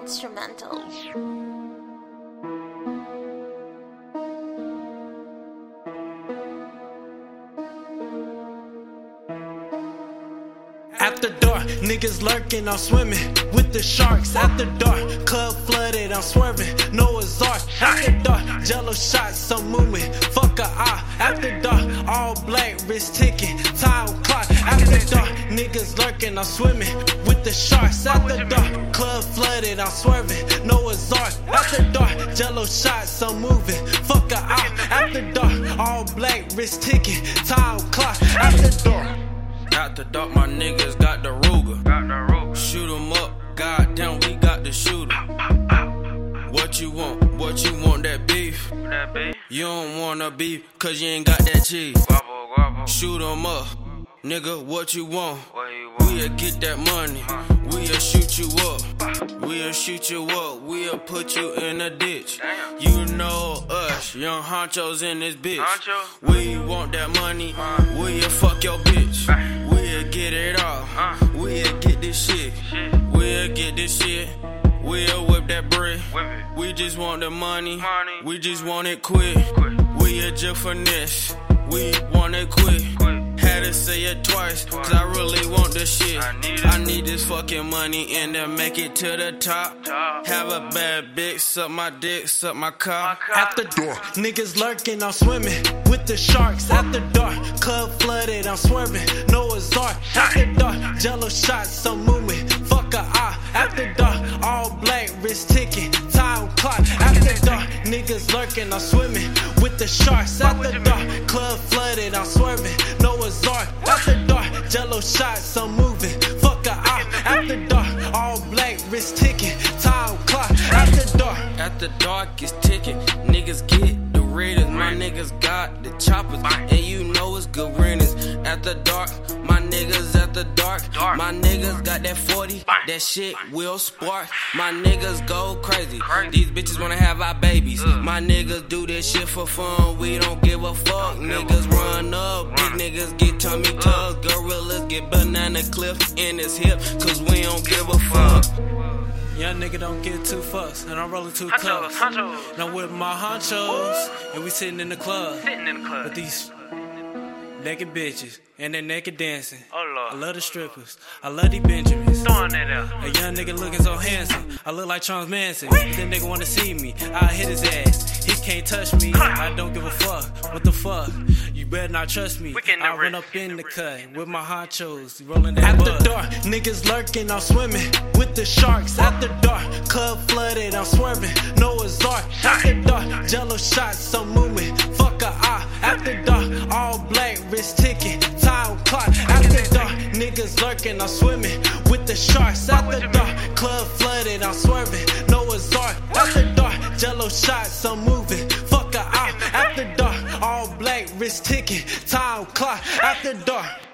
instrumental. After dark, niggas lurking, I'm swimming with the sharks. After dark, club flooded, I'm swerving. Noah's Ark. After dark, jello shots, I'm moving. Fuck a eye. After dark, all black, wrist ticking, time niggas lurking, I'm swimming with the sharks. After dark, club flooded, I'm swerving. Noah's Ark. After dark, jello shots, I'm moving. Fuck a eye. After dark, all black, wrist ticking, time clock. After dark. After dark, my niggas got the Ruger. Got the rope. Shoot 'em up, goddamn, we got the shooter. What you want? What you want? That beef? That beat. You don't wanna beef, cause you ain't got that cheese. Guapo, guapo. Shoot 'em up, nigga, what you want? What you want? We'll get that money, we'll shoot you up. We'll shoot you up, we'll put you in a ditch. You know us, young honchos in this bitch. We want that money, we'll fuck your bitch. We'll get it all. we'll get this shit. We'll get this shit, we'll whip that bread. We just want the money, we just want it quick. Quick. We a just finesse, we want it quick. Quick. Had to say it twice, cause I really want this shit. I need. I need this fucking money and then make it to the top. Top. Have a bad bitch, suck my dick, suck my cock. car. After dark, niggas lurking, I'm swimming with the sharks. After dark, club flooded, I'm swerving. Noah's Ark. After dark, jello shots, I'm moving. Fuck a eye. After dark, all black, wrist ticking, time clock. After dark, niggas lurking, I'm swimming with the sharks. At the dark, club flooded, I'm swerving. Noah's Ark. At the dark, jello shots, I'm moving. Fuck a eye. After dark, all black, wrist ticking, time clock. After dark. At the dark is ticking, niggas get the raiders. My niggas got the choppers, and you know it's good riddance. At the dark, my niggas at the dark. Dark. My niggas got that 40, that shit will spark. My niggas go crazy. Crazy. These bitches wanna have our babies. My niggas do this shit for fun, we don't give a fuck. give a Niggas fuck. run up, Run. big niggas get tummy tucks. Gorillas get banana clips in his hip, cause we don't give a fuck. Young nigga don't get two fucks, and I'm rolling two Honchos, cups. honchos. And I'm with my honchos, and we sitting in the club Sitting in the club. with these naked bitches, and they naked dancing. Oh, Lord. I love the strippers. I love these Benjamins. Throwing it out. A young nigga looking so handsome. I look like Charles Manson. If that nigga wanna see me, I hit his ass. He can't touch me. I don't give a fuck. What the fuck? You better not trust me. We can I run up in the cut with my honchos, rolling that After dark, niggas lurking, I'm swimming with the sharks. After dark, club flooded, I'm swerving. Noah's Ark. After dark, jello shots, I'm moving. Niggas lurking, I'm swimming with the sharks. After dark, club flooded, I'm swerving. Noah's Ark. After dark, jello shots, I'm moving. Fuck a eye. After dark, all black, wrist ticking, time clock. After dark.